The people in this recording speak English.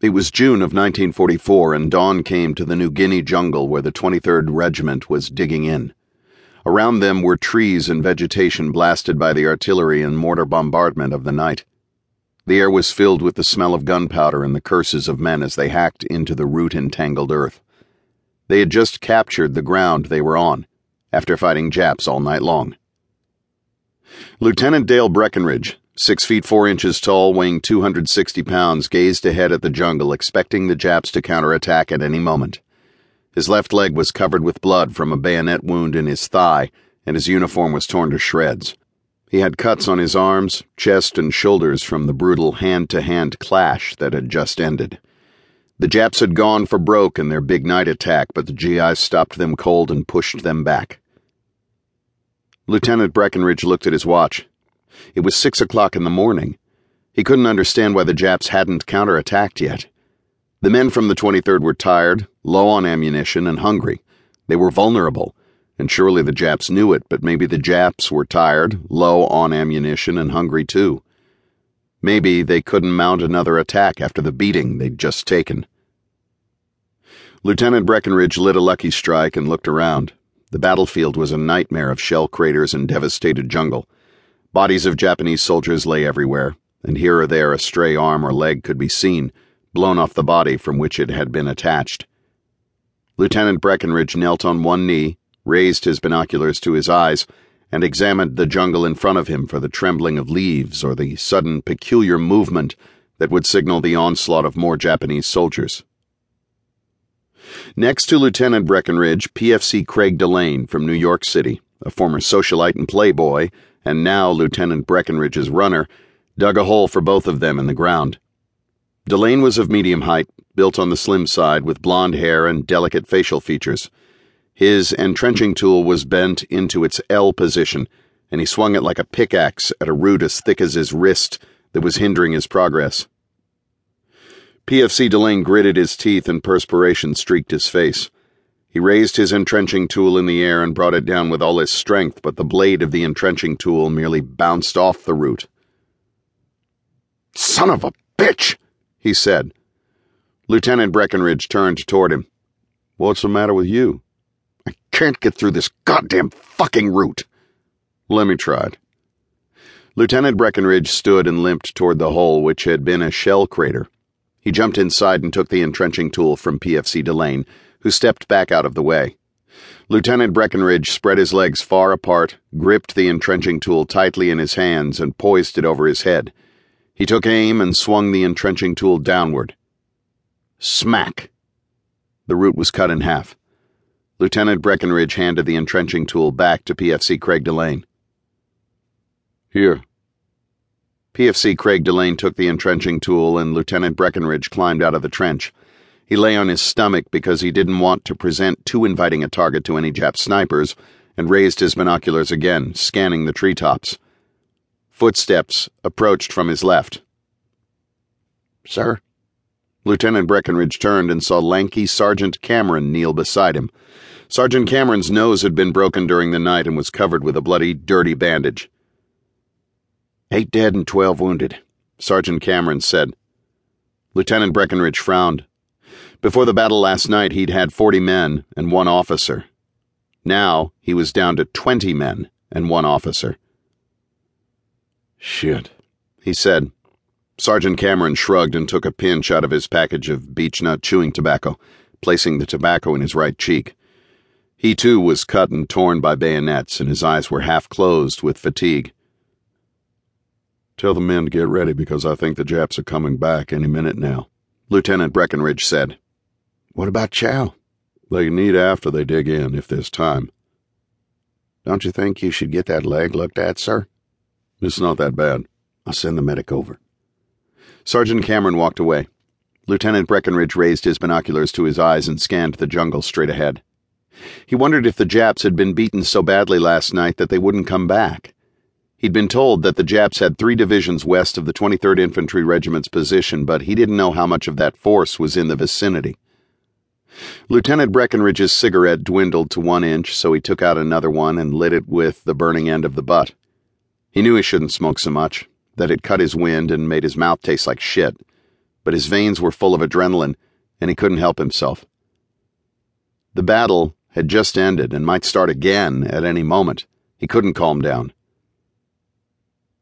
It was June of 1944, and dawn came to the New Guinea jungle where the 23rd Regiment was digging in. Around them were trees and vegetation blasted by the artillery and mortar bombardment of the night. The air was filled with the smell of gunpowder and the curses of men as they hacked into the root entangled earth. They had just captured the ground they were on, after fighting Japs all night long. Lieutenant Dale Breckinridge, six feet four inches tall, weighing 260 pounds, gazed ahead at the jungle, expecting the Japs to counterattack at any moment. His left leg was covered with blood from a bayonet wound in his thigh, and his uniform was torn to shreds. He had cuts on his arms, chest, and shoulders from the brutal hand to hand clash that had just ended. The Japs had gone for broke in their big night attack, but the GIs stopped them cold and pushed them back. Lieutenant Breckinridge looked at his watch. It was six o'clock in the morning. He couldn't understand why the Japs hadn't counterattacked yet. The men from the 23rd were tired, low on ammunition, and hungry. They were vulnerable, and surely the Japs knew it, but maybe the Japs were tired, low on ammunition, and hungry too. Maybe they couldn't mount another attack after the beating they'd just taken. Lieutenant Breckinridge lit a lucky strike and looked around. The battlefield was a nightmare of shell craters and devastated jungle. Bodies of Japanese soldiers lay everywhere, and here or there a stray arm or leg could be seen, blown off the body from which it had been attached. Lieutenant Breckinridge knelt on one knee, raised his binoculars to his eyes, and examined the jungle in front of him for the trembling of leaves or the sudden peculiar movement that would signal the onslaught of more Japanese soldiers. Next to Lieutenant Breckinridge, PFC Craig Delane from New York City, a former socialite and playboy, and now Lieutenant Breckinridge's runner, dug a hole for both of them in the ground. Delane was of medium height, built on the slim side, with blond hair and delicate facial features. His entrenching tool was bent into its L position, and he swung it like a pickaxe at a root as thick as his wrist that was hindering his progress. PFC Delane gritted his teeth and perspiration streaked his face. He raised his entrenching tool in the air and brought it down with all his strength, but the blade of the entrenching tool merely bounced off the root. Son of a bitch, he said. Lieutenant Breckinridge turned toward him. What's the matter with you? I can't get through this goddamn fucking root. Let me try it. Lieutenant Breckinridge stood and limped toward the hole, which had been a shell crater. He jumped inside and took the entrenching tool from PFC Delane who stepped back out of the way. Lieutenant Breckinridge spread his legs far apart, gripped the entrenching tool tightly in his hands, and poised it over his head. He took aim and swung the entrenching tool downward. Smack! The root was cut in half. Lieutenant Breckinridge handed the entrenching tool back to PFC Craig Delane. Here. PFC Craig Delane took the entrenching tool, and Lieutenant Breckinridge climbed out of the trench. He lay on his stomach because he didn't want to present too inviting a target to any Jap snipers, and raised his binoculars again, scanning the treetops. Footsteps approached from his left. Sir? Lieutenant Breckinridge turned and saw lanky Sergeant Cameron kneel beside him. Sergeant Cameron's nose had been broken during the night and was covered with a bloody, dirty bandage. Eight dead and twelve wounded, Sergeant Cameron said. Lieutenant Breckinridge frowned. Before the battle last night, he'd had 40 men and one officer. Now, he was down to 20 men and one officer. Shit, he said. Sergeant Cameron shrugged and took a pinch out of his package of beechnut chewing tobacco, placing the tobacco in his right cheek. He too was cut and torn by bayonets, and his eyes were half closed with fatigue. Tell the men to get ready because I think the Japs are coming back any minute now, Lieutenant Breckinridge said. What about Chow? They need after they dig in, if there's time. Don't you think you should get that leg looked at, sir? It's not that bad. I'll send the medic over. Sergeant Cameron walked away. Lieutenant Breckinridge raised his binoculars to his eyes and scanned the jungle straight ahead. He wondered if the Japs had been beaten so badly last night that they wouldn't come back. He'd been told that the Japs had three divisions west of the 23rd Infantry Regiment's position, but he didn't know how much of that force was in the vicinity. Lieutenant Breckinridge's cigarette dwindled to one inch, so he took out another one and lit it with the burning end of the butt. He knew he shouldn't smoke so much, that it cut his wind and made his mouth taste like shit, but his veins were full of adrenaline, and he couldn't help himself. The battle had just ended and might start again at any moment. He couldn't calm down.